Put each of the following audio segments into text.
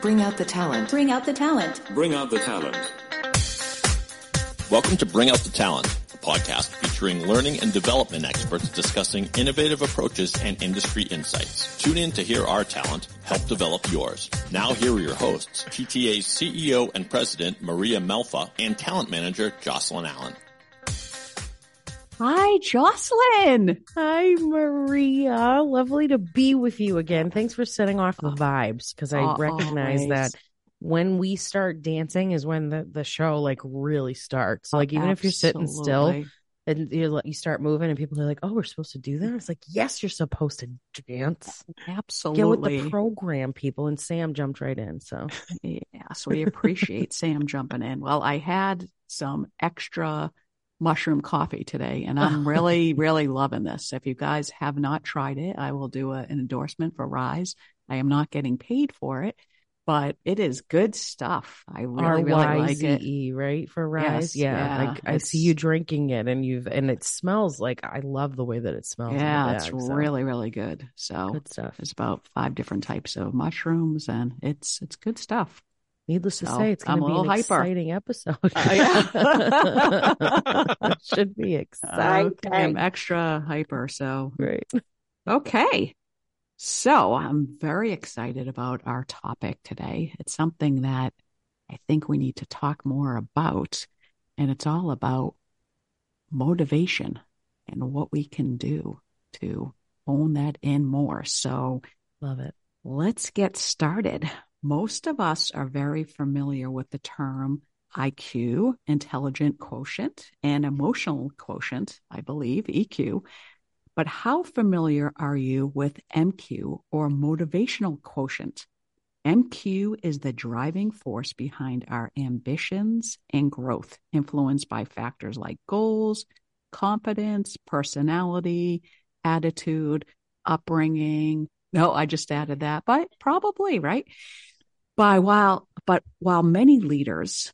Bring out the talent. Bring out the talent. Bring out the talent. Welcome to Bring Out the Talent, a podcast featuring learning and development experts discussing innovative approaches and industry insights. Tune in to hear our talent help develop yours. Now here are your hosts, TTA's CEO and President Maria Melfa and Talent Manager Jocelyn Allen. Hi, Jocelyn. Hi, Maria. Lovely to be with you again. Thanks for setting off the vibes because I Uh, recognize always. that when we start dancing is when the, the show like really starts. Like even if you're sitting still and you you start moving and people are like, "Oh, we're supposed to do that." It's like, "Yes, you're supposed to dance." Absolutely. Get with the program, people. And Sam jumped right in. So Yes, we appreciate Sam jumping in. Well, I had some extra mushroom coffee today, and I'm really, really loving this. If you guys have not tried it, I will do a, an endorsement for Ryze. I am not getting paid for it, but it is good stuff. I really, really like it. Right? For Ryze. Yes, yeah. yeah, Like I see you drinking it and you've and it smells like I love the way that it smells. Yeah, it's so really, really good. So good stuff. there's about five different types of mushrooms, and it's it's good stuff. Needless to So, say, it's going to be an hyper. exciting episode. Uh, yeah. Should be exciting. Okay, I'm extra hyper. So, Right. okay. So, I'm very excited about our topic today. It's something that I think we need to talk more about, and it's all about motivation and what we can do to own that in more. So, Love it. Let's get started. Most of us are very familiar with the term IQ, intelligent quotient, and emotional quotient, I believe, EQ. But how familiar are you with MQ or motivational quotient? MQ is the driving force behind our ambitions and growth, influenced by factors like goals, confidence, personality, attitude, upbringing. No, I just added that, but probably, right? By while, but while many leaders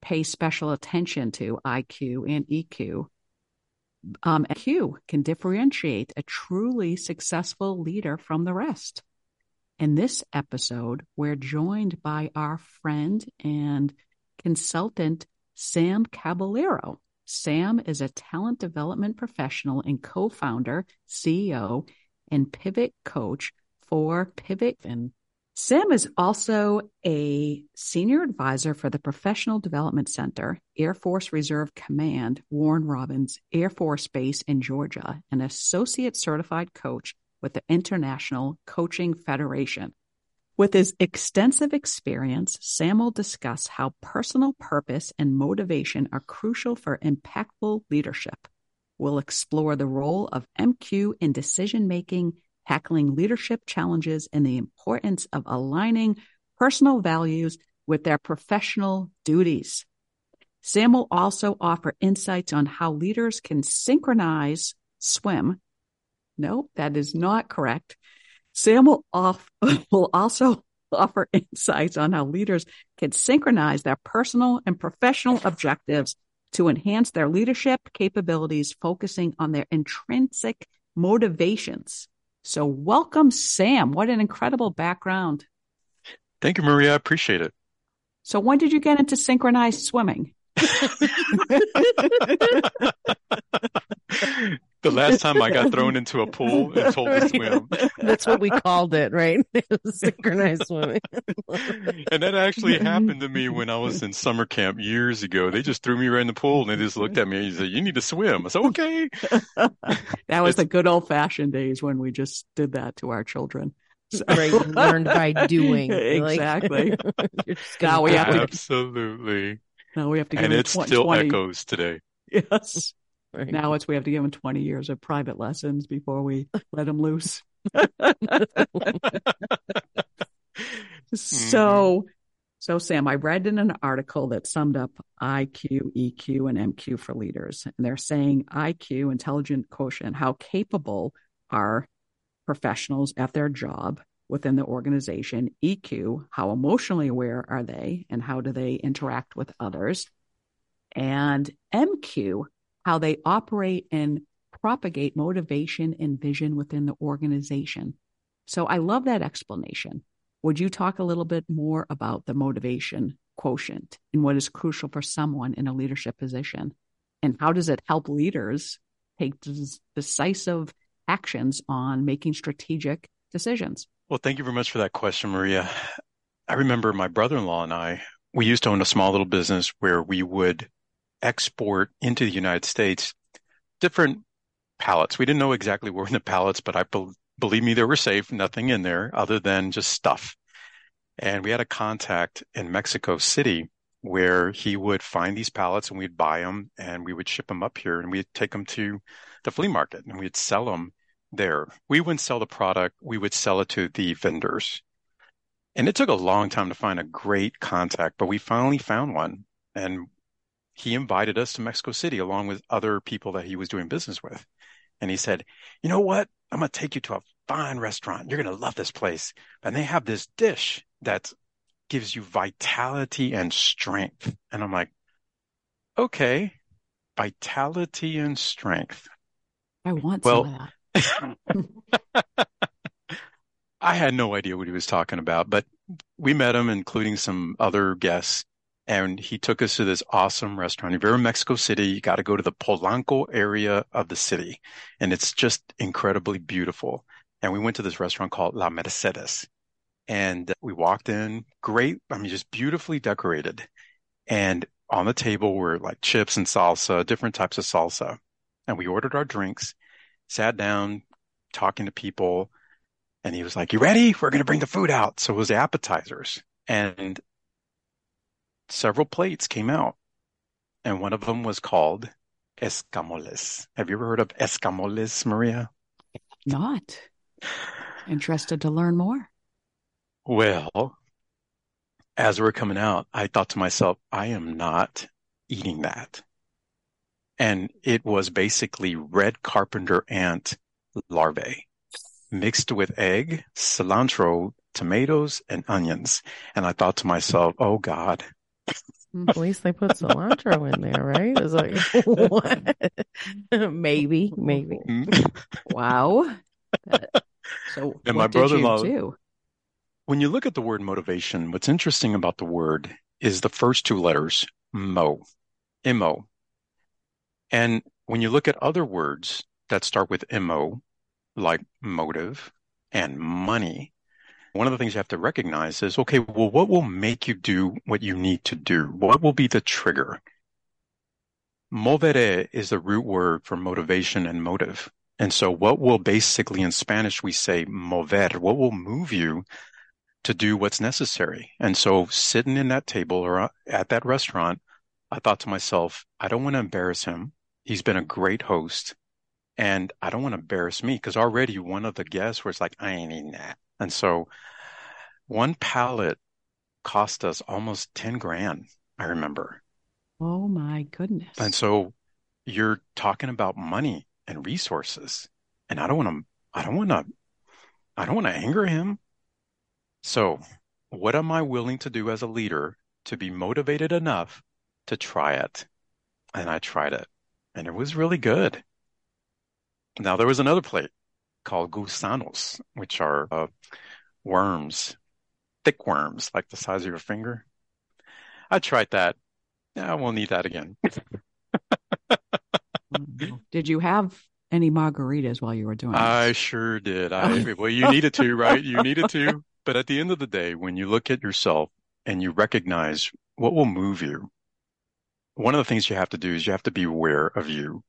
pay special attention to IQ and EQ, um, MQ can differentiate a truly successful leader from the rest. In this episode, we're joined by our friend and consultant, Sam Caballero. Sam is a talent development professional and co founder, CEO, and pivot coach for Pivot. And Sam is also a senior advisor for the Professional Development Center, Air Force Reserve Command, Warner Robins Air Force Base in Georgia, an associate certified coach with the International Coaching Federation. With his extensive experience, Sam will discuss how personal purpose and motivation are crucial for impactful leadership. We'll explore the role of MQ in decision making, tackling leadership challenges, and the importance of aligning personal values with their professional duties. Sam will also offer insights on how leaders can synchronize swim. No, that is not correct. Sam will, off, will also offer insights on how leaders can synchronize their personal and professional objectives to enhance their leadership capabilities, focusing on their intrinsic motivations. So, welcome, Sam. What an incredible background. Thank you, Maria. I appreciate it. So, when did you get into synchronized swimming? the last time I got thrown into a pool and told to swim. That's what we called it, right? It synchronized swimming. And that actually happened to me when I was in summer camp years ago. They just threw me right in the pool and they just looked at me and said, You need to swim. I said, Okay. That was the good old fashioned days when we just did that to our children. So- right. Learned by doing. Exactly. you're Now we have to- Absolutely. now we have to give And it tw- still 20 echoes today. Yes. Right. Now it's we have to give them 20 years of private lessons before we let them loose. so, mm-hmm. so Sam, I read in an article that summed up IQ, EQ, and MQ for leaders. And they're saying IQ, intelligent quotient, how capable are professionals at their job within the organization? EQ, how emotionally aware are they and how do they interact with others? And MQ, how they operate and propagate motivation and vision within the organization. So I love that explanation. Would you talk a little bit more about the motivation quotient and what is crucial for someone in a leadership position? And how does it help leaders take decisive actions on making strategic decisions? Well, thank you very much for that question, Maria. I remember my brother in law and I, we used to own a small little business where we would export into the United States different pallets. We didn't know exactly what were in the pallets, but I be- believe me, they were safe, nothing in there other than just stuff. And we had a contact in Mexico City where he would find these pallets and we'd buy them and we would ship them up here and we'd take them to the flea market and we'd sell them there. We wouldn't sell the product, we would sell it to the vendors. And it took a long time to find a great contact, but we finally found one. And he invited us to Mexico City along with other people that he was doing business with. And he said, You know what? I'm going to take you to a fine restaurant. You're going to love this place. And they have this dish that gives you vitality and strength. And I'm like, Okay, vitality and strength. I want well, some of that. I had no idea what he was talking about, but we met him, including some other guests, and he took us to this awesome restaurant. If you're in Mexico City, you got to go to the Polanco area of the city, and it's just incredibly beautiful. And we went to this restaurant called La Mercedes, and we walked in, great, I mean, just beautifully decorated. And on the table were like chips and salsa, different types of salsa. And we ordered our drinks sat down talking to people and he was like, you ready? We're going to bring the food out. So it was appetizers and several plates came out and one of them was called escamoles. Have you ever heard of escamoles, Maria? Not. Interested to learn more. Well, as we're coming out, I thought to myself, I am not eating that and it was basically red carpenter ant larvae mixed with egg, cilantro, tomatoes, and onions. And I thought to myself, oh God. At least they put cilantro in there, right? It's like, what? maybe, maybe. Mm-hmm. wow. So, and my brother-in-law, when you look at the word motivation, what's interesting about the word is the first two letters, mo, mo, and when you look at other words that start with MO, like motive and money, one of the things you have to recognize is, okay, well, what will make you do what you need to do? What will be the trigger? Movere is the root word for motivation and motive. And so what will basically in Spanish we say mover, what will move you to do what's necessary? And so sitting in that table or uh, at that restaurant, I thought to myself, I don't want to embarrass him. He's been a great host. And I don't want to embarrass me because already one of the guests was like, I ain't eating that. And so one pallet cost us almost 10 grand, I remember. Oh my goodness. And so you're talking about money and resources. And I don't want to, I don't want to, I don't want to anger him. So what am I willing to do as a leader to be motivated enough to try it? And I tried it and it was really good. Now there was another plate called gusanos, which are uh, worms, thick worms, like the size of your finger. I tried that. Yeah, I won't eat that again. did you have any margaritas while you were doing it? I sure did. I, well, you needed to, right? You needed to. But at the end of the day, when you look at yourself and you recognize what will move you, one of the things you have to do is you have to be aware of you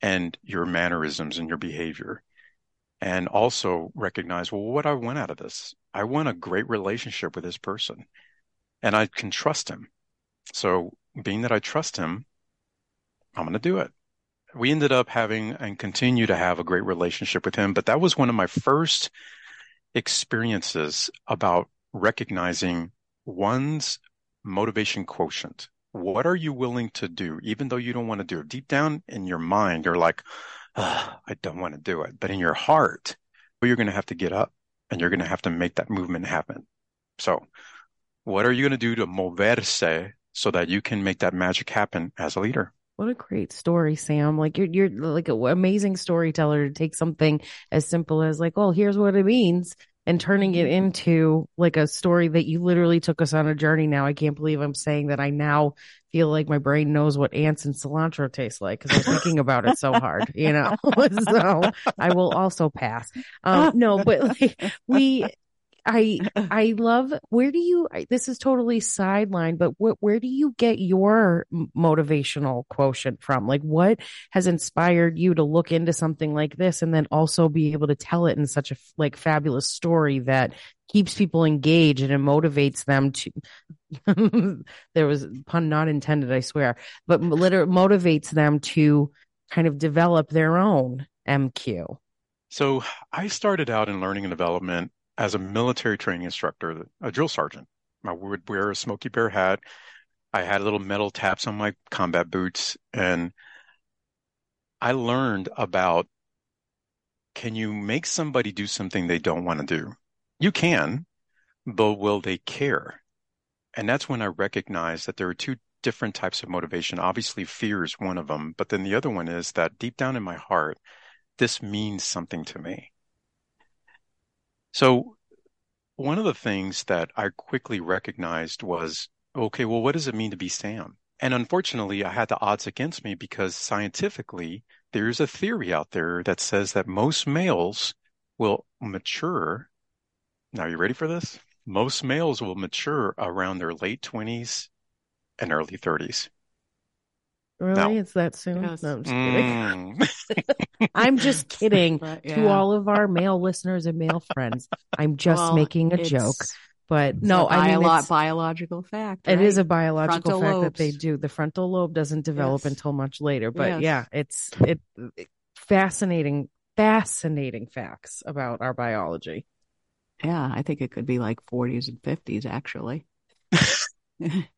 and your mannerisms and your behavior. And also recognize, well, what I want out of this? I want a great relationship with this person and I can trust him. So being that I trust him, I'm going to do it. We ended up having and continue to have a great relationship with him, but that was one of my first experiences about recognizing one's motivation quotient what are you willing to do, even though you don't want to do it? Deep down in your mind, you're like, I don't want to do it. But in your heart, well, you're going to have to get up and you're going to have to make that movement happen. So, what are you going to do to moverse so that you can make that magic happen as a leader? What a great story, Sam. Like you're, you're like an amazing storyteller to take something as simple as like, well, here's what it means and turning it into like a story that you literally took us on a journey now. I can't believe I'm saying that I now feel like my brain knows what ants and cilantro taste like because I'm thinking about it so hard, you know. so I will also pass. Um, no, but like we I I love where do you this is totally sideline but what where do you get your motivational quotient from? Like what has inspired you to look into something like this and then also be able to tell it in such a like fabulous story that keeps people engaged and it motivates them to there was pun not intended I swear but literally motivates them to kind of develop their own MQ so I started out in learning and development as a military training instructor, a drill sergeant. I would wear a Smokey Bear hat. I had little metal taps on my combat boots and I learned about can you make somebody do something they don't want to do? You can, but will they care? And that's when I recognized that there are two different types of motivation. Obviously, fear is one of them, but then the other one is that deep down in my heart, this means something to me. So one of the things that I quickly recognized was, okay, well, what does it mean to be Sam? And unfortunately, I had the odds against me because scientifically, there's a theory out there that says that most males will mature. Now, you ready for this? Most males will mature around their late 20s and early 30s. Really? No. It's that soon? Yes. No, I'm just kidding. Mm. I'm just kidding but, yeah. to all of our male listeners and male friends. I'm just well, making a joke. But no, I mean, it's, biological fact. Right? It is a biological frontal fact lobes. that they do. The frontal lobe doesn't develop yes. until much later. But yes. yeah, it's it, it fascinating, fascinating facts about our biology. Yeah, I think it could be like 40s and 50s actually.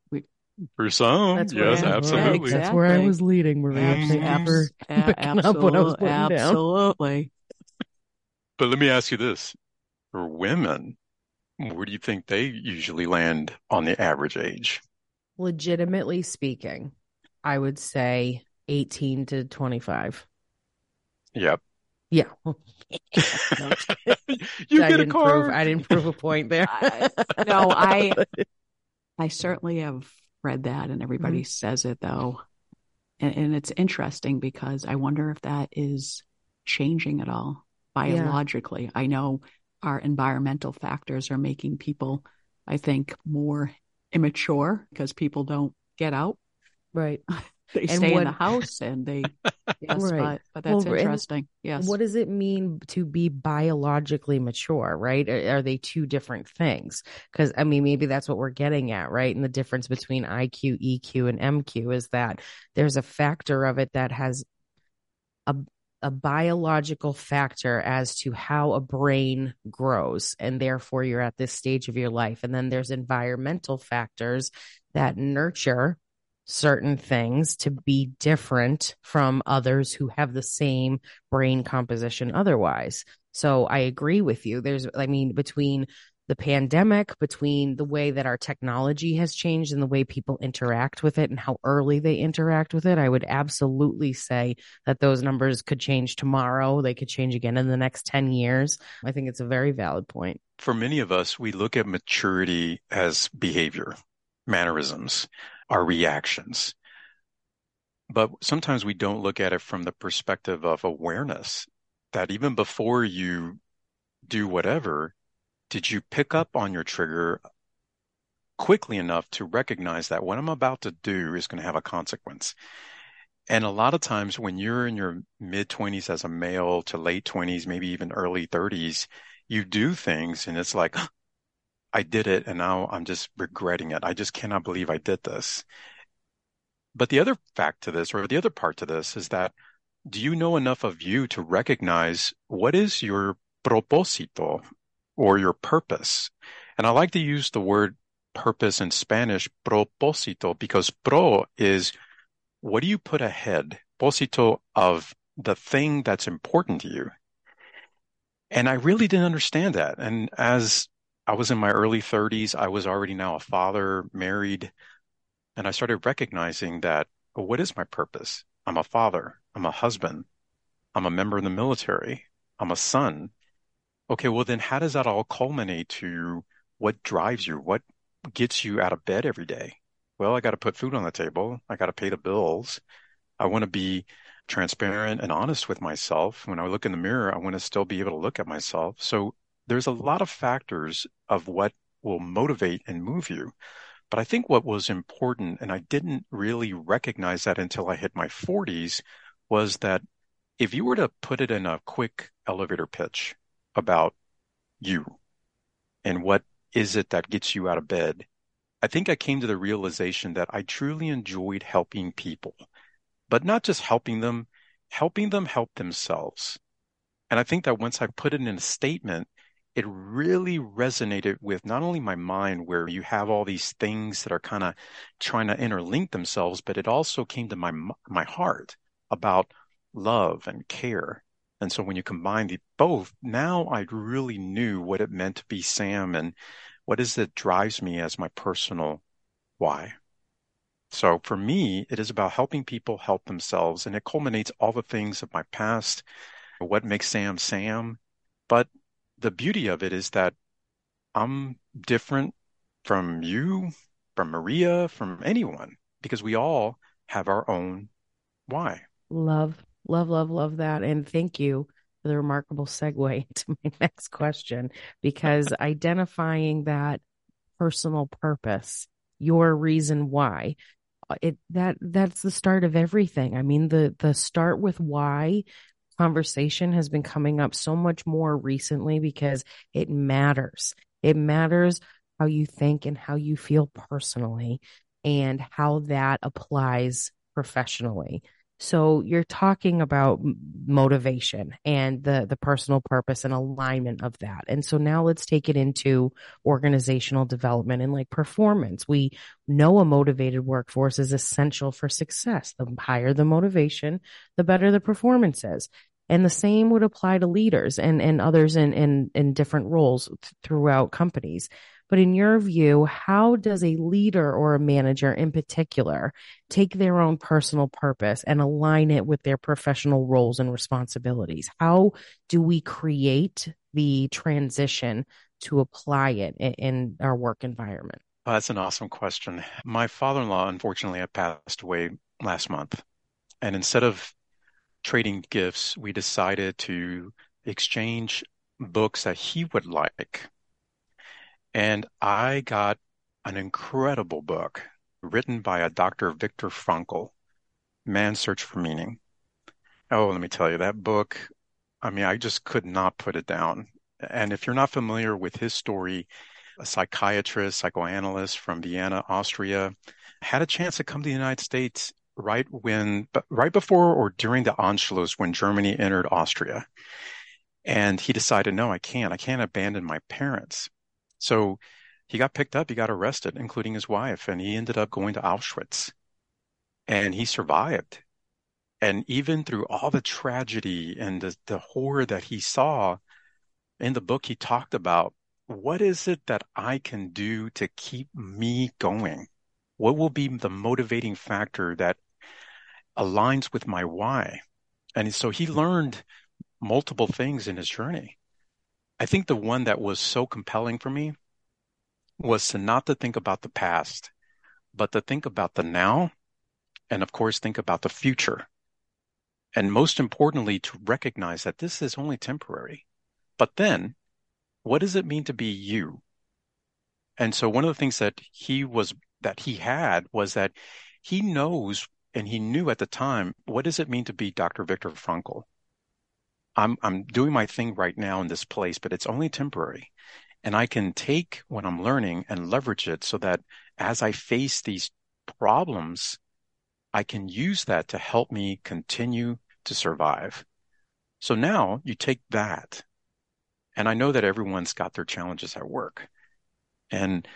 For some, That's yes, absolutely. Exactly. That's where I was leading, Maria. Abs- Thank abs- up what I was absolutely. But let me ask you this: for women, where do you think they usually land on the average age? Legitimately speaking, I would say 18 to 25. Yep. Yeah. you I get a card. Prove, I didn't prove a point there. no, I I certainly have read that and everybody mm-hmm. says it though. And, and, it's interesting because I wonder if that is changing at all biologically. Yeah. I know our environmental factors are making people, I think, more immature because people don't get out. Right. they and stay what, in the house and they yes right. but, but that's well, interesting. Yes. what does it mean to be biologically mature right? Are, are they two different things? Because i mean maybe that's what we're getting at right? And the difference between iq eq and mq is that there's a factor of it that has a a biological factor as to how a brain grows and therefore you're at this stage of your life. And then there's environmental factors that nurture certain things to be different from others who have the same brain composition otherwise. So I agree with you. There's, I mean, between the pandemic, between the way that our technology has changed and the way people interact with it and how early they interact with it, I would absolutely say that those numbers could change tomorrow. They could change again in the next 10 years. I think it's a very valid point. For many of us, we look at maturity as behavior, mannerisms our reactions. But sometimes we don't look at it from the perspective of awareness that even before you do whatever, did you pick up on your trigger quickly enough to recognize that what I'm about to do is going to have a consequence? And a lot of times when you're in your mid 20s as a male to late 20s, maybe even early 30s, you do things and it's like, I did it and now I'm just regretting it. I just cannot believe I did this. But the other fact to this, or the other part to this, is that do you know enough of you to recognize what is your propósito or your purpose? And I like to use the word purpose in Spanish, propósito, because pro is what do you put ahead? Pósito of the thing that's important to you. And I really didn't understand that. And as I was in my early 30s. I was already now a father, married, and I started recognizing that well, what is my purpose? I'm a father, I'm a husband, I'm a member of the military, I'm a son. okay, well, then how does that all culminate to what drives you? What gets you out of bed every day? Well, I got to put food on the table. I got to pay the bills. I want to be transparent and honest with myself. When I look in the mirror, I want to still be able to look at myself. So there's a lot of factors of what will motivate and move you. But I think what was important, and I didn't really recognize that until I hit my 40s, was that if you were to put it in a quick elevator pitch about you and what is it that gets you out of bed, I think I came to the realization that I truly enjoyed helping people, but not just helping them, helping them help themselves. And I think that once I put it in a statement, it really resonated with not only my mind, where you have all these things that are kind of trying to interlink themselves, but it also came to my my heart about love and care. And so when you combine the both, now I really knew what it meant to be Sam and what is it drives me as my personal why. So for me, it is about helping people help themselves, and it culminates all the things of my past, what makes Sam Sam. But the beauty of it is that I'm different from you, from Maria, from anyone, because we all have our own why. Love, love, love, love that. And thank you for the remarkable segue to my next question, because identifying that personal purpose, your reason why, uh, it that that's the start of everything. I mean, the the start with why conversation has been coming up so much more recently because it matters. It matters how you think and how you feel personally and how that applies professionally. So you're talking about motivation and the the personal purpose and alignment of that. And so now let's take it into organizational development and like performance. We know a motivated workforce is essential for success. The higher the motivation, the better the performance is. And the same would apply to leaders and, and others in, in, in different roles throughout companies. But in your view, how does a leader or a manager in particular take their own personal purpose and align it with their professional roles and responsibilities? How do we create the transition to apply it in, our work environment? Oh, that's an awesome question. My father in law, unfortunately, had passed away last month. And instead of trading gifts, we decided to exchange books that he would like and I got an incredible book written by a Dr. Viktor Frankl, Man's Search for Meaning. Oh, let me tell you, that book, I mean, I just could not put it down. And if you're not familiar with his story, a psychiatrist, psychoanalyst from Vienna, Austria, had a chance to come to the United States right when, right before or during the Anschluss when Germany entered Austria. And he decided, no, I can't. I can't abandon my parents. So he got picked up, he got arrested, including his wife, and he ended up going to Auschwitz. And he survived. And even through all the tragedy and the, the horror that he saw in the book, he talked about what is it that I can do to keep me going? What will be the motivating factor that aligns with my why? And so he learned multiple things in his journey. I think the one that was so compelling for me was to not to think about the past, but to think about the now and of course think about the future. And most importantly, to recognize that this is only temporary. But then what does it mean to be you? And so one of the things that he was, that he had was that he knows and he knew at the time, what does it mean to be Dr. Viktor Frankl? I'm I'm doing my thing right now in this place, but it's only temporary. And I can take what I'm learning and leverage it so that as I face these problems, I can use that to help me continue to survive. So now you take that. And I know that everyone's got their challenges at work. And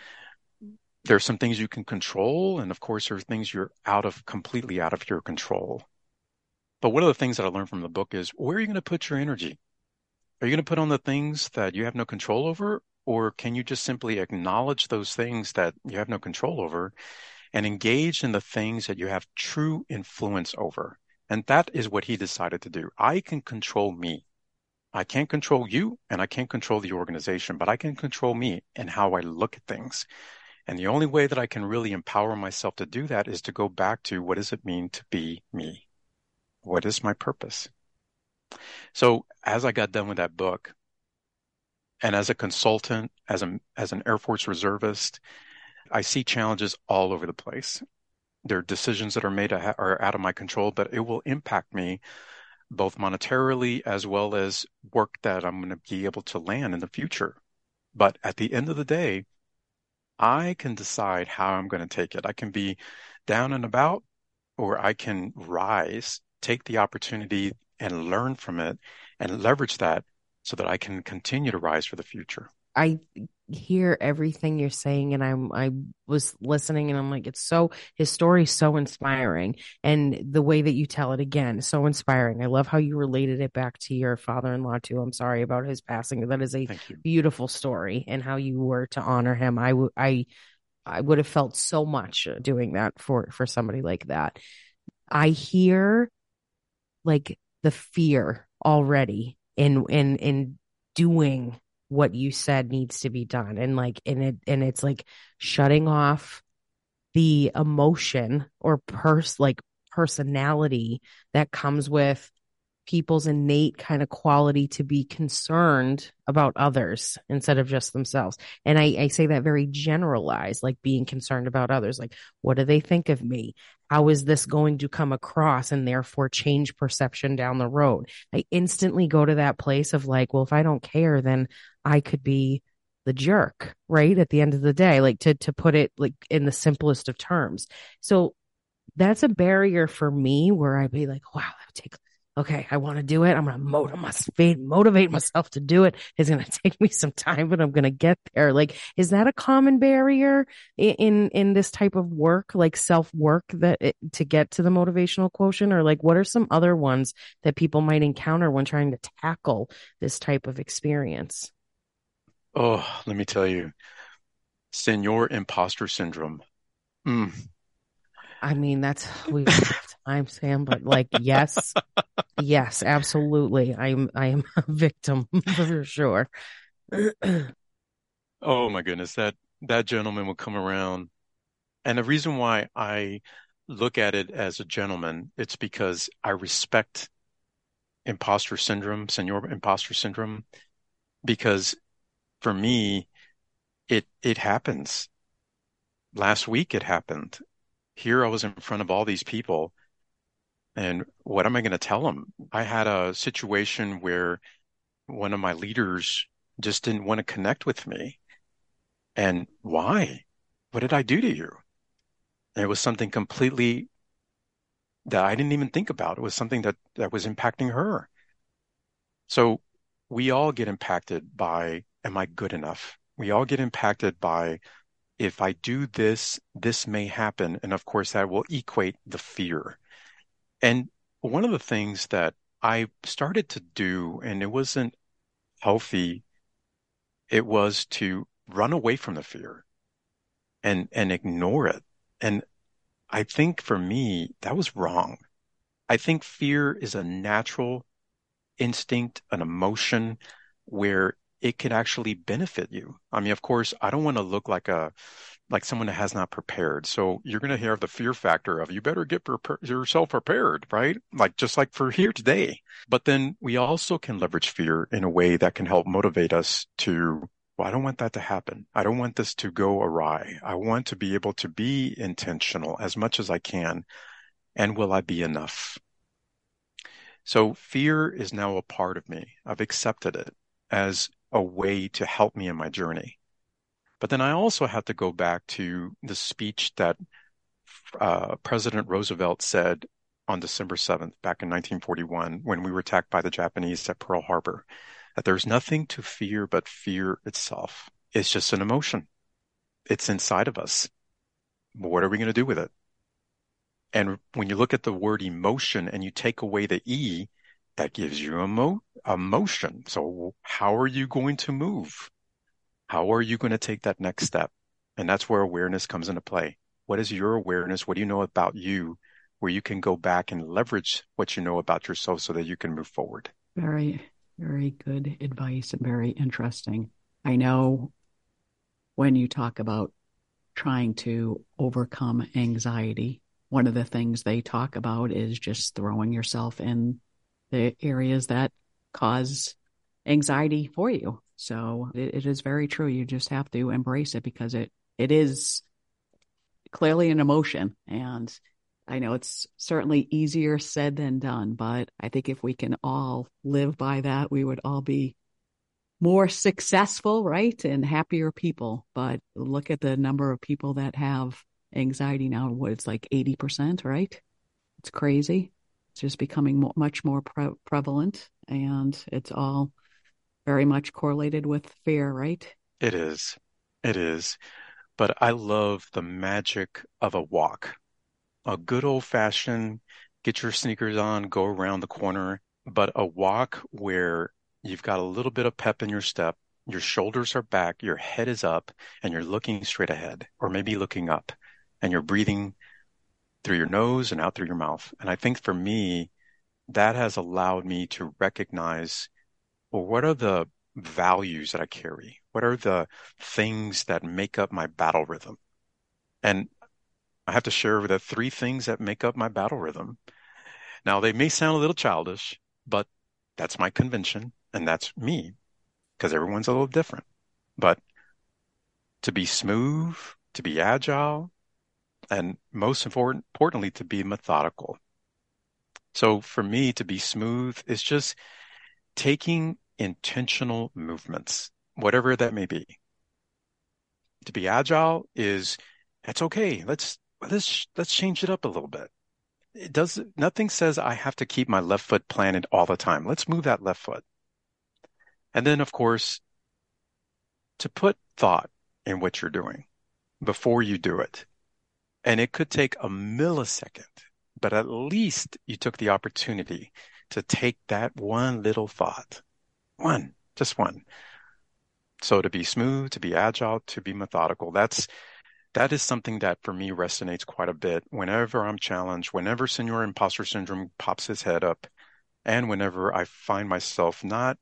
there's some things you can control. And of course, there are things you're out of completely out of your control. But one of the things that I learned from the book is where are you going to put your energy? Are you going to put on the things that you have no control over? Or can you just simply acknowledge those things that you have no control over and engage in the things that you have true influence over? And that is what he decided to do. I can control me. I can't control you and I can't control the organization, but I can control me and how I look at things. And the only way that I can really empower myself to do that is to go back to what does it mean to be me? What is my purpose? So as I got done with that book, and as a consultant, as a as an Air Force reservist, I see challenges all over the place. There are decisions that are made are out of my control, but it will impact me both monetarily as well as work that I'm going to be able to land in the future. But at the end of the day, I can decide how I'm going to take it. I can be down and about, or I can rise, take the opportunity and learn from it and leverage that so that I can continue to rise for the future. I hear everything you're saying and I'm I was listening and I'm like it's so his story's so inspiring and the way that you tell it again so inspiring. I love how you related it back to your father-in-law too. I'm sorry about his passing. That is a beautiful story and how you were to honor him. I would I I would have felt so much uh, doing that for for somebody like that. I hear like the fear already in in in doing what you said needs to be done. And like and it and it's like shutting off the emotion or purse like personality that comes with people's innate kind of quality to be concerned about others instead of just themselves. And I, I, say that very generalized, like being concerned about others. Like, what do they think of me? How is this going to come across and therefore change perception down the road? I instantly go to that place of like, well, if I don't care, then I could be the jerk, right? At the end of the day, like to, to put it like in the simplest of terms. So that's a barrier for me where I'd be like, wow, that would take, okay, I want to do it. I'm going to motivate, motivate myself to do it. It's going to take me some time, but I'm going to get there. Like, is that a common barrier in, in this type of work, like self work that it, to get to the motivational quotient or like what are some other ones that people might encounter when trying to tackle this type of experience? Oh, let me tell you, Senor Imposter Syndrome. Mm. I mean, that's we time, Sam, but like, yes, yes, absolutely. I'm, I am a victim for sure. oh my goodness, that that gentleman will come around, and the reason why I look at it as a gentleman, it's because I respect imposter syndrome, Senor Imposter Syndrome, because for me, it it happens. Last week it happened. Here I was in front of all these people, and what am I going to tell them? I had a situation where one of my leaders just didn't want to connect with me. And why? What did I do to you? And it was something completely that I didn't even think about. It was something that, that was impacting her. So we all get impacted by am I good enough? We all get impacted by if I do this, this may happen. And of course, that will equate the fear. And one of the things that I started to do, and it wasn't healthy, it was to run away from the fear and, and ignore it. And I think for me, that was wrong. I think fear is a natural instinct, an emotion where it could actually benefit you. I mean, of course, I don't want to look like a like someone that has not prepared. So you're going to have the fear factor of you better get yourself prepared, right? Like just like for here today. But then we also can leverage fear in a way that can help motivate us to well, I don't want that to happen. I don't want this to go awry. I want to be able to be intentional as much as I can. And will I be enough? So fear is now a part of me. I've accepted it as a way to help me in my journey. But then I also have to go back to the speech that uh, President Roosevelt said on December 7th, back in 1941, when we were attacked by the Japanese at Pearl Harbor, that there's nothing to fear but fear itself. It's just an emotion. It's inside of us. What are we going to do with it? And when you look at the word emotion and you take away the E, that gives you a, mo- a motion. So how are you going to move? How are you going to take that next step? And that's where awareness comes into play. What is your awareness? What do you know about you where you can go back and leverage what you know about yourself so that you can move forward? Very, Very good advice and very interesting. I know when you talk about trying to overcome anxiety, one of the things they talk about is just throwing yourself in the areas that cause anxiety for you. So it, it is very true. You just have to embrace it because it, it is clearly an emotion. And I know it's certainly easier said than done, but I think if we can all live by that, we would all be more successful, right? And happier people. But look at the number of people that have anxiety now. What it's like 80%, right? It's crazy. Just becoming much more pre- prevalent and it's all very much correlated with fear, right? It is. It is. But I love the magic of a walk. A good old fashioned get your sneakers on, go around the corner, but a walk where you've got a little bit of pep in your step, your shoulders are back, your head is up, and you're looking straight ahead, or maybe looking up, and you're breathing through your nose and out through your mouth. And I think for me, that has allowed me to recognize well, what are the values that I carry? What are the things that make up my battle rhythm? And I have to share the three things that make up my battle rhythm. Now, they may sound a little childish, but that's my convention and that's me because everyone's a little different. But to be smooth, to be agile, and most important, importantly, to be methodical. So for me to be smooth is just taking intentional movements, whatever that may be. To be agile is that's okay. Let's let's let's change it up a little bit. It does nothing says I have to keep my left foot planted all the time. Let's move that left foot. And then of course to put thought in what you're doing before you do it. And it could take a millisecond, but at least you took the opportunity to take that one little thought. One, just one. So to be smooth, to be agile, to be methodical, that's, that is something that for me resonates quite a bit. Whenever I'm challenged, whenever Senor imposter syndrome pops his head up, and whenever I find myself not,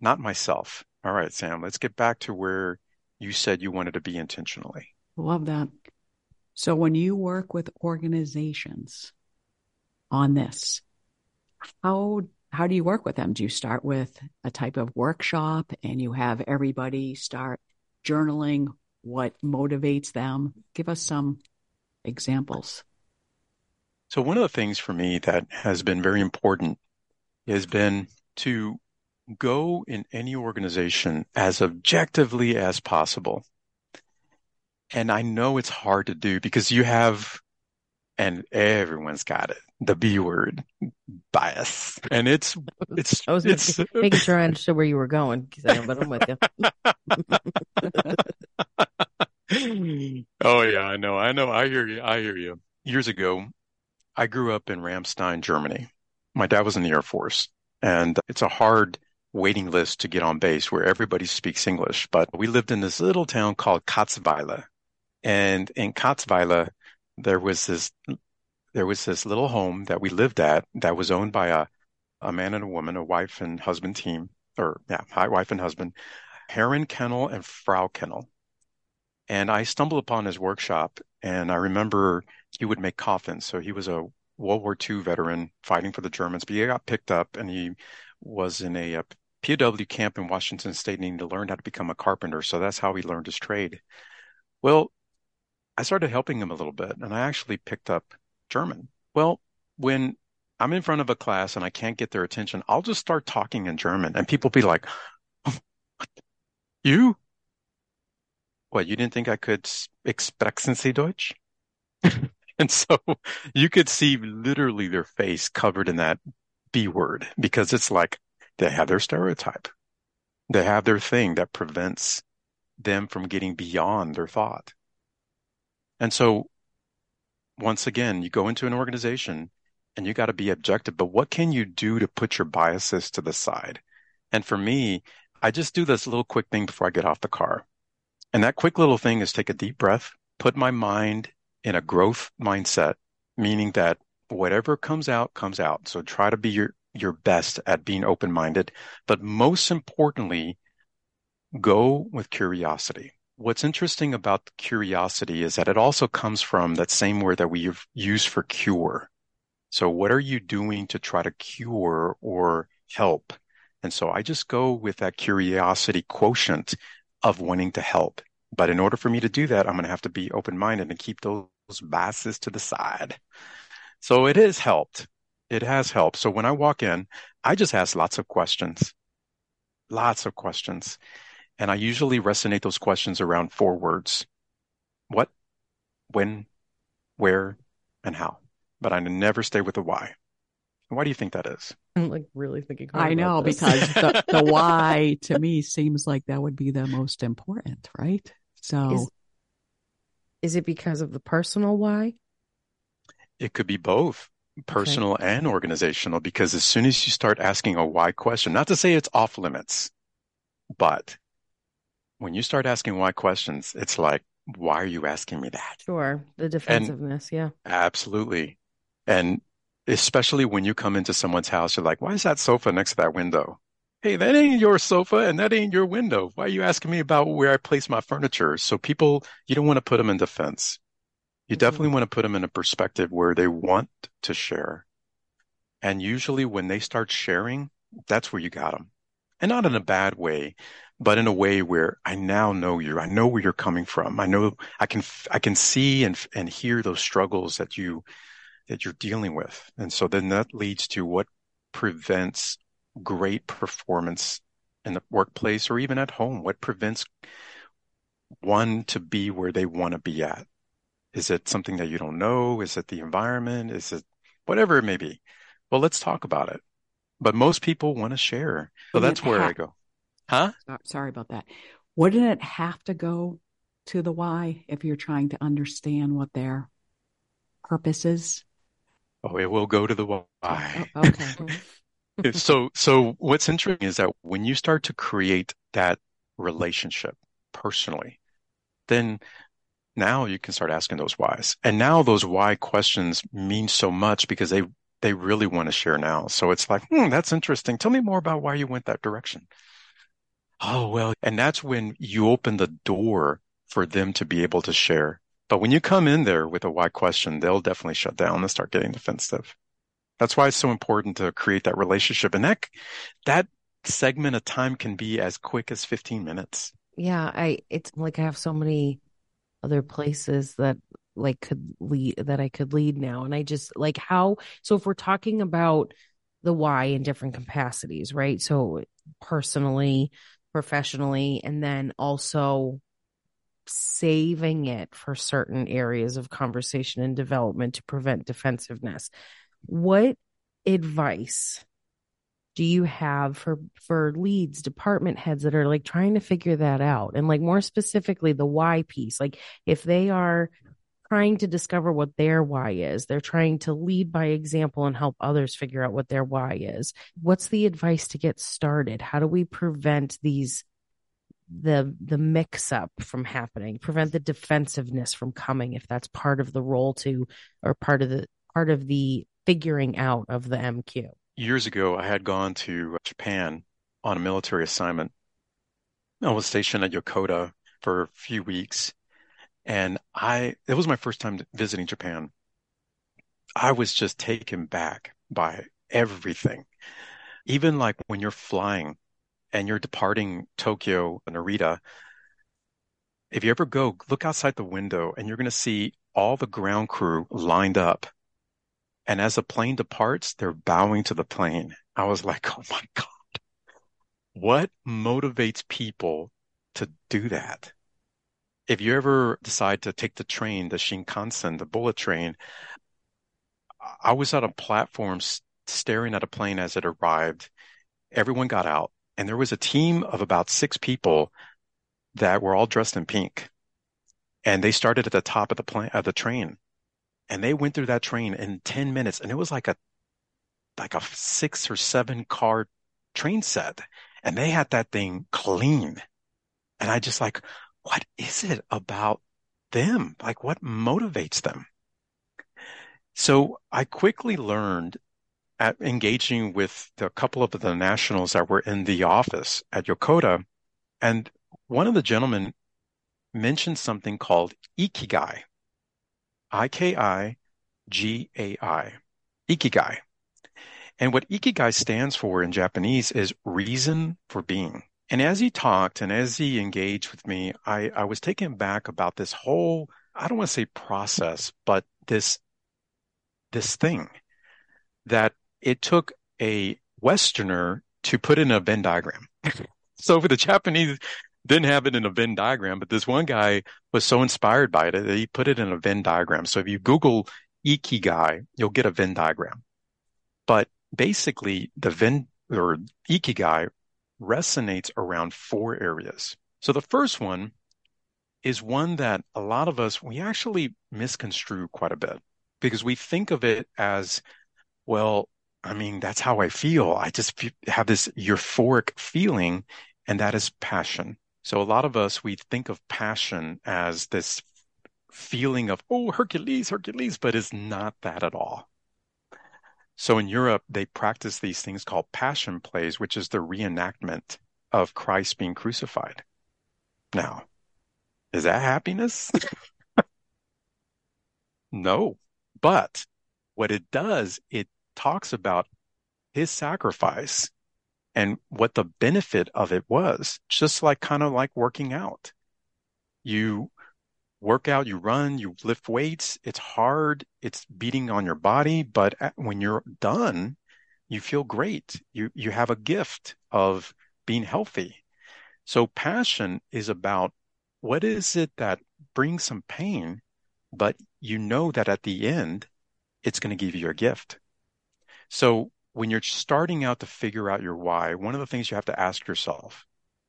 not myself. All right, Sam, let's get back to where you said you wanted to be intentionally. Love that. So when you work with organizations on this, how how do you work with them? Do you start with a type of workshop and you have everybody start journaling what motivates them? Give us some examples. So one of the things for me that has been very important has been to go in any organization as objectively as possible. And I know it's hard to do because you have, and everyone's got it, the B word, bias. And it's, it's, I was it's, making sure I understood where you were going, but I'm with you. oh yeah, I know, I know, I hear you, I hear you. Years ago, I grew up in Ramstein, Germany. My dad was in the Air Force, and it's a hard waiting list to get on base where everybody speaks English. But we lived in this little town called Katzweiler. And in Katzweiler, there was this there was this little home that we lived at that was owned by a, a man and a woman, a wife and husband team, or yeah, wife and husband, Herren Kennel and Frau Kennel. And I stumbled upon his workshop and I remember he would make coffins. So he was a World War II veteran fighting for the Germans, but he got picked up and he was in a, a POW camp in Washington State needing to learn how to become a carpenter. So that's how he learned his trade. Well, I started helping him a little bit and I actually picked up German. Well, when I'm in front of a class and I can't get their attention, I'll just start talking in German and people be like, you? What, you didn't think I could sprechen Sie Deutsch? and so you could see literally their face covered in that B word because it's like they have their stereotype. They have their thing that prevents them from getting beyond their thought. And so once again, you go into an organization and you got to be objective, but what can you do to put your biases to the side? And for me, I just do this little quick thing before I get off the car. And that quick little thing is take a deep breath, put my mind in a growth mindset, meaning that whatever comes out, comes out. So try to be your, your best at being open-minded, but most importantly, go with curiosity. What's interesting about curiosity is that it also comes from that same word that we use for cure. So what are you doing to try to cure or help? And so I just go with that curiosity quotient of wanting to help. But in order for me to do that, I'm going to have to be open minded and keep those biases to the side. So it has helped. It has helped. So when I walk in, I just ask lots of questions, lots of questions. And I usually resonate those questions around four words. What, when, where, and how. But I never stay with the why. Why do you think that is? I'm like really thinking. I know because the, the why to me seems like that would be the most important, right? So is, is it because of the personal why? It could be both personal okay. and organizational because as soon as you start asking a why question, not to say it's off limits, but when you start asking why questions, it's like, why are you asking me that? Sure. The defensiveness. And yeah. Absolutely. And especially when you come into someone's house, you're like, why is that sofa next to that window? Hey, that ain't your sofa and that ain't your window. Why are you asking me about where I place my furniture? So people, you don't want to put them in defense. You mm-hmm. definitely want to put them in a perspective where they want to share. And usually when they start sharing, that's where you got them. And not in a bad way, but in a way where I now know you. I know where you're coming from. I know I can, I can see and, and hear those struggles that you, that you're dealing with. And so then that leads to what prevents great performance in the workplace or even at home. What prevents one to be where they want to be at? Is it something that you don't know? Is it the environment? Is it whatever it may be? Well, let's talk about it. But most people want to share. So that's where I go. Huh? Sorry about that. Wouldn't it have to go to the why if you're trying to understand what their purpose is? Oh, it will go to the why. Oh, okay. so, so what's interesting is that when you start to create that relationship personally, then now you can start asking those whys. And now those why questions mean so much because they, they really want to share now. So it's like, hmm, that's interesting. Tell me more about why you went that direction. Oh, well, and that's when you open the door for them to be able to share. But when you come in there with a why question, they'll definitely shut down and start getting defensive. That's why it's so important to create that relationship. And that, that segment of time can be as quick as 15 minutes. Yeah. I, it's like I have so many other places that like could lead that I could lead now. And I just like how, so if we're talking about the why in different capacities, right? So personally, professionally, and then also saving it for certain areas of conversation and development to prevent defensiveness. What advice do you have for for leads department heads that are like trying to figure that out and like more specifically the why piece like if they are trying to discover what their why is. They're trying to lead by example and help others figure out what their why is. What's the advice to get started? How do we prevent these the the mix up from happening? Prevent the defensiveness from coming if that's part of the role to or part of the part of the figuring out of the mq years ago i had gone to japan on a military assignment. I was stationed at yokota for a few weeks and i it was my first time visiting japan i was just taken back by everything even like when you're flying and you're departing Tokyo, Narita, if you ever go, look outside the window and you're going to see all the ground crew lined up. And as the plane departs, they're bowing to the plane. I was like, oh my God, what motivates people to do that? If you ever decide to take the train, the Shinkansen, the bullet train, I was at a platform staring at a plane as it arrived. Everyone got out and there was a team of about six people that were all dressed in pink. And they started at the top of the plane, of the train. And they went through that train in 10 minutes. And it was like a, like a six or seven car train set. And they had that thing clean. And I just like, what is it about them? Like what motivates them? So I quickly learned at engaging with a couple of the nationals that were in the office at Yokota, and one of the gentlemen mentioned something called ikigai. I K I G A I. Ikigai. And what ikigai stands for in Japanese is reason for being. And as he talked and as he engaged with me, I, I was taken back about this whole, I don't want to say process, but this, this thing that it took a Westerner to put in a Venn diagram. so for the Japanese didn't have it in a Venn diagram, but this one guy was so inspired by it that he put it in a Venn diagram. So if you Google Ikigai, you'll get a Venn diagram. But basically the Venn or Ikigai resonates around four areas. So the first one is one that a lot of us, we actually misconstrue quite a bit because we think of it as, well, I mean, that's how I feel. I just have this euphoric feeling and that is passion. So a lot of us, we think of passion as this feeling of, oh, Hercules, Hercules, but it's not that at all. So in Europe, they practice these things called passion plays, which is the reenactment of Christ being crucified. Now, is that happiness? no. But what it does, it talks about his sacrifice and what the benefit of it was, just like kind of like working out. You work out, you run, you lift weights. It's hard. It's beating on your body, but when you're done, you feel great. You, you have a gift of being healthy. So passion is about what is it that brings some pain, but you know that at the end, it's going to give you a gift. So when you're starting out to figure out your why, one of the things you have to ask yourself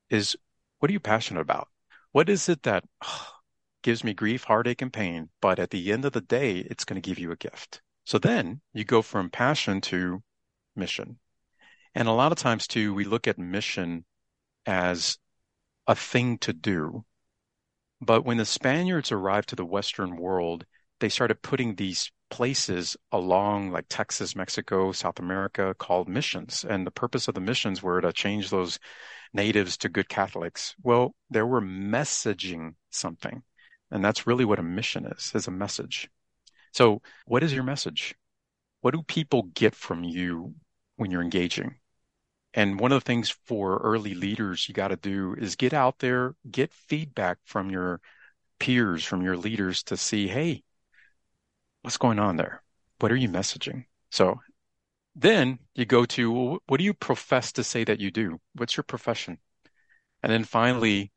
is, what are you passionate about? What is it that gives me grief, heartache, and pain, but at the end of the day, it's going to give you a gift. So then you go from passion to mission. And a lot of times too, we look at mission as a thing to do. But when the Spaniards arrived to the Western world, they started putting these places along like Texas, Mexico, South America called missions. And the purpose of the missions were to change those natives to good Catholics. Well, they were messaging something. And that's really what a mission is, is a message. So what is your message? What do people get from you when you're engaging? And one of the things for early leaders you got to do is get out there, get feedback from your peers, from your leaders to see, hey, what's going on there? What are you messaging? So then you go to, well, what do you profess to say that you do? What's your profession? And then finally,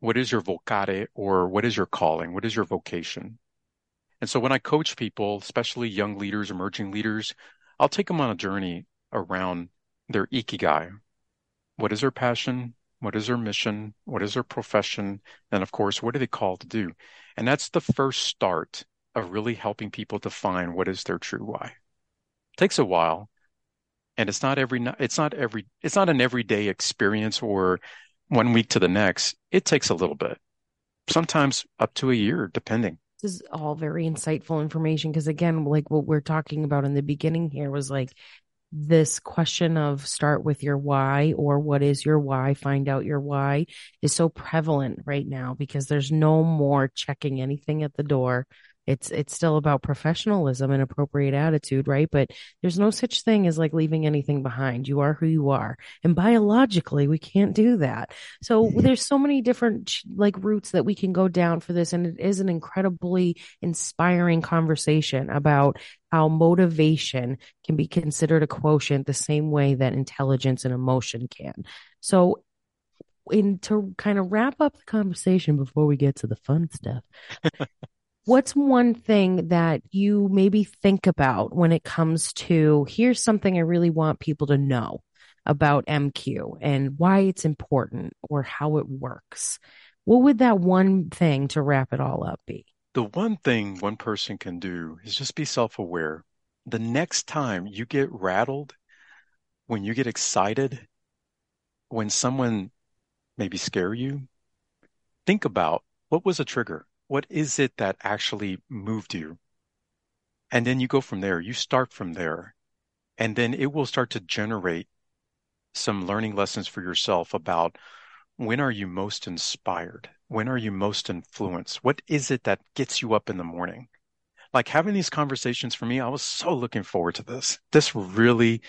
what is your vocare or what is your calling? What is your vocation? And so when I coach people, especially young leaders, emerging leaders, I'll take them on a journey around their ikigai. What is their passion? What is their mission? What is their profession? And of course, what are they called to do? And that's the first start of really helping people define what is their true why. It takes a while. And it's not every, it's not every, it's not an everyday experience or one week to the next, it takes a little bit, sometimes up to a year, depending. This is all very insightful information because, again, like what we're talking about in the beginning here was like this question of start with your why or what is your why, find out your why is so prevalent right now because there's no more checking anything at the door it's it's still about professionalism and appropriate attitude right? But there's no such thing as like leaving anything behind. You are who you are. And biologically we can't do that. So there's so many different like routes that we can go down for this and it is an incredibly inspiring conversation about how motivation can be considered a quotient the same way that intelligence and emotion can. So in to kind of wrap up the conversation before we get to the fun stuff What's one thing that you maybe think about when it comes to here's something I really want people to know about MQ and why it's important or how it works? What would that one thing to wrap it all up be? The one thing one person can do is just be self aware. The next time you get rattled, when you get excited, when someone maybe scare you, think about what was a trigger? What is it that actually moved you? And then you go from there. You start from there. And then it will start to generate some learning lessons for yourself about when are you most inspired? When are you most influenced? What is it that gets you up in the morning? Like having these conversations for me, I was so looking forward to this. This really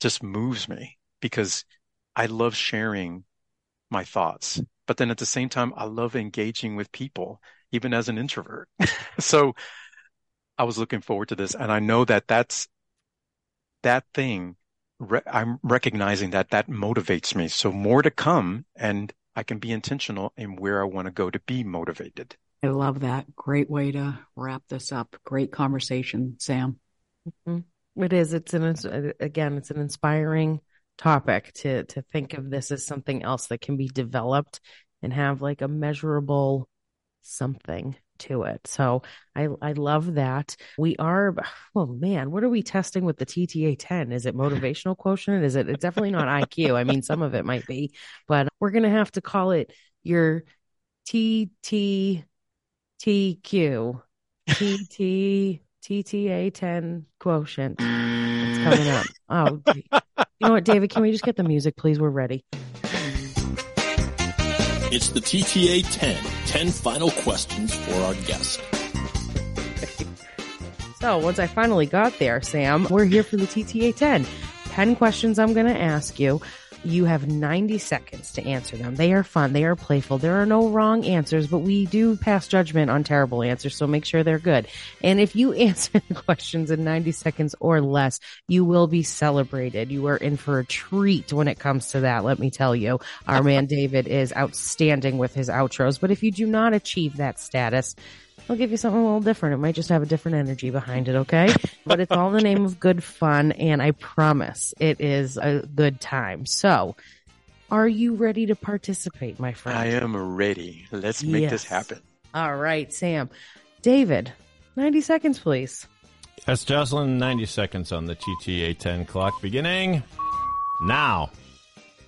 just moves me because I love sharing my thoughts. But then at the same time, I love engaging with people, even as an introvert. so I was looking forward to this. And I know that that's that thing. Re- I'm recognizing that that motivates me. So more to come and I can be intentional in where I want to go to be motivated. I love that. Great way to wrap this up. Great conversation, Sam. Mm-hmm. It is. It's an again. It's an inspiring topic to to think of this as something else that can be developed and have like a measurable something to it. So I I love that. We are oh man, what are we testing with the TTA 10? Is it motivational quotient? Is it it's definitely not IQ. I mean some of it might be, but we're going to have to call it your TT TQ TT TTA 10 quotient. It's coming up. Oh, you know what, David? Can we just get the music, please? We're ready. It's the TTA 10, 10 final questions for our guest. So once I finally got there, Sam, we're here for the TTA 10. 10 questions I'm going to ask you. You have 90 seconds to answer them. They are fun. They are playful. There are no wrong answers, but we do pass judgment on terrible answers. So make sure they're good. And if you answer the questions in 90 seconds or less, you will be celebrated. You are in for a treat when it comes to that. Let me tell you, our man David is outstanding with his outros. But if you do not achieve that status, I'll give you something a little different. It might just have a different energy behind it, okay? but it's all in the name of good fun, and I promise it is a good time. So, are you ready to participate, my friend? I am ready. Let's make yes. this happen. All right, Sam. David, 90 seconds, please. Yes, Jocelyn, 90 seconds on the TTA 10 clock beginning now.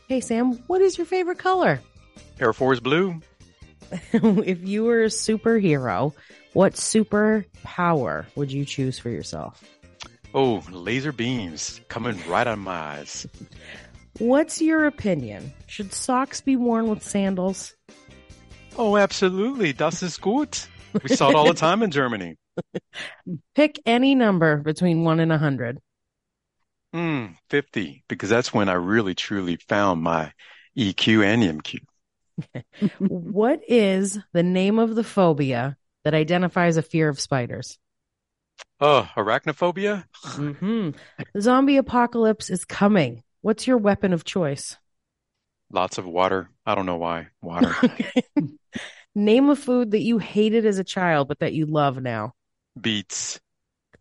Hey, Sam, what is your favorite color? Air Force Blue. if you were a superhero, what superpower would you choose for yourself? Oh, laser beams coming right on my eyes. What's your opinion? Should socks be worn with sandals? Oh, absolutely. Das ist gut. We saw it all the time in Germany. Pick any number between 1 and a 100. Hmm, 50, because that's when I really truly found my EQ and MQ. what is the name of the phobia that identifies a fear of spiders? Oh, arachnophobia? Mm-hmm. The zombie apocalypse is coming. What's your weapon of choice? Lots of water. I don't know why. Water. Name a food that you hated as a child but that you love now. Beets.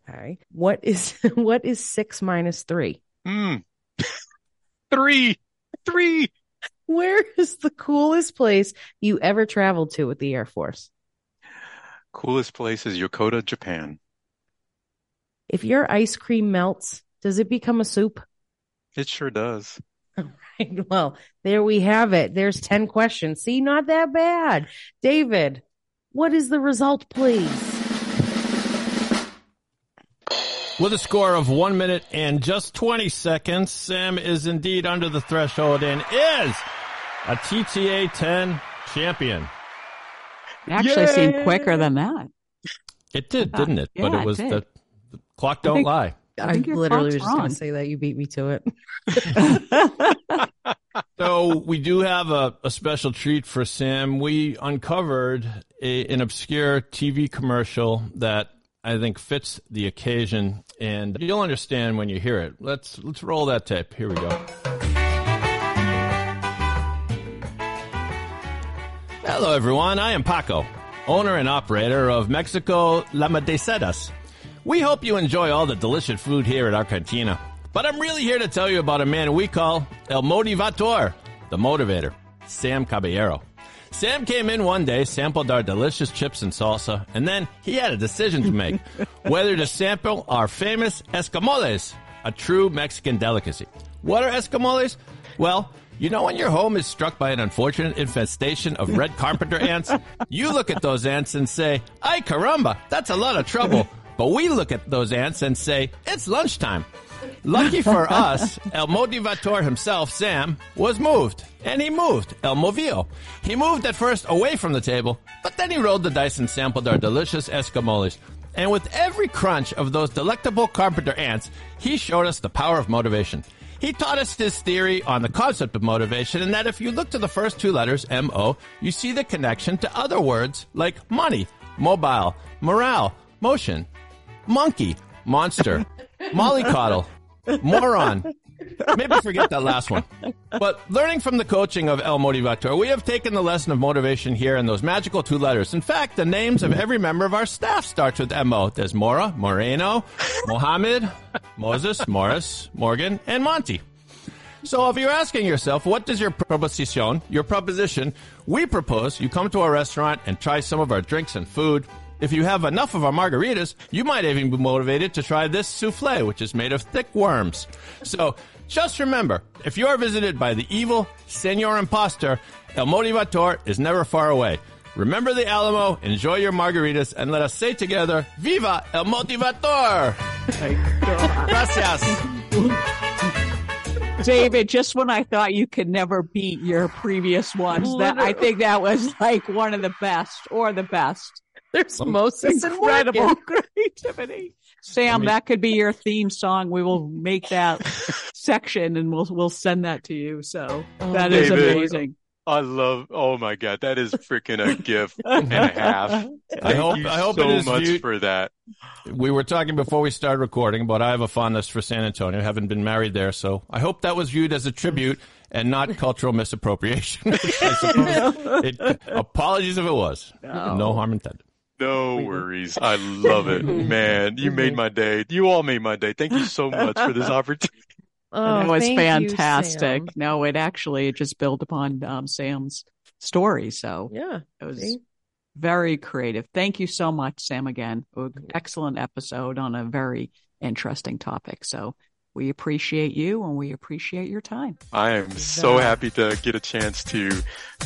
Okay. What is what is six minus three? Hmm. three. Three. Where is the coolest place you ever traveled to with the Air Force? Coolest place is Yokota, Japan. If your ice cream melts, does it become a soup? It sure does. All right. Well, there we have it. There's 10 questions. See, not that bad. David, what is the result, please? With a score of one minute and just 20 seconds, Sam is indeed under the threshold and is a TTA 10 champion. It actually Yay! seemed quicker than that. It did, uh, didn't it? Yeah, but it was it the, the, clock don't think, lie. I, I literally was just going to say that. You beat me to it. so we do have a, a, special treat for Sam. We uncovered a, an obscure TV commercial that I think fits the occasion, and you'll understand when you hear it. Let's let's roll that tape. Here we go. Hello, everyone. I am Paco, owner and operator of Mexico La Madecedas. We hope you enjoy all the delicious food here at our cantina. But I'm really here to tell you about a man we call El Motivator, the motivator, Sam Caballero. Sam came in one day, sampled our delicious chips and salsa, and then he had a decision to make whether to sample our famous escamoles, a true Mexican delicacy. What are escamoles? Well, you know when your home is struck by an unfortunate infestation of red carpenter ants? You look at those ants and say, ay caramba, that's a lot of trouble. But we look at those ants and say, it's lunchtime. Lucky for us, El Motivator himself, Sam, was moved. And he moved, El Movio. He moved at first away from the table, but then he rolled the dice and sampled our delicious escamoles. And with every crunch of those delectable carpenter ants, he showed us the power of motivation. He taught us his theory on the concept of motivation and that if you look to the first two letters, M-O, you see the connection to other words like money, mobile, morale, motion, monkey, monster, mollycoddle, moron. Maybe forget that last one. But learning from the coaching of El Motivator, we have taken the lesson of motivation here in those magical two letters. In fact, the names of every member of our staff starts with M-O. There's Mora, Moreno, Mohammed, Moses, Morris, Morgan, and Monty. So if you're asking yourself, what does your proposition, your proposition, we propose you come to our restaurant and try some of our drinks and food. If you have enough of our margaritas, you might even be motivated to try this souffle, which is made of thick worms. So just remember, if you are visited by the evil Senor Imposter, El Motivator is never far away. Remember the Alamo, enjoy your margaritas, and let us say together, Viva El Motivator! Gracias. David, just when I thought you could never beat your previous ones, that I think that was like one of the best or the best. There's Moses and Incredible Morgan. creativity. Sam, that could be your theme song. We will make that section and we'll we'll send that to you. So oh, that is David. amazing. I love. Oh my god, that is freaking a gift and a half. Thank hope- you I hope so it is much viewed- for that. We were talking before we started recording, but I have a fondness for San Antonio. I Haven't been married there, so I hope that was viewed as a tribute and not cultural misappropriation. I suppose it, apologies if it was. No. harm intended. No worries. I love it, man. You made my day. You all made my day. Thank you so much for this opportunity. Oh, it was thank you, fantastic. No, it actually just built upon um, Sam's story. So Yeah. it was see? very creative. Thank you so much, Sam, again. Excellent episode on a very interesting topic. So we appreciate you and we appreciate your time. I am so happy to get a chance to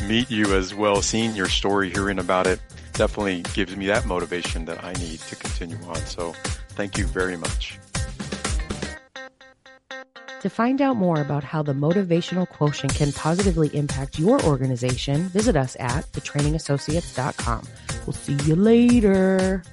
meet you as well. Seeing your story, hearing about it, definitely gives me that motivation that I need to continue on. So thank you very much. To find out more about how the motivational quotient can positively impact your organization, visit us at thetrainingassociates.com. We'll see you later.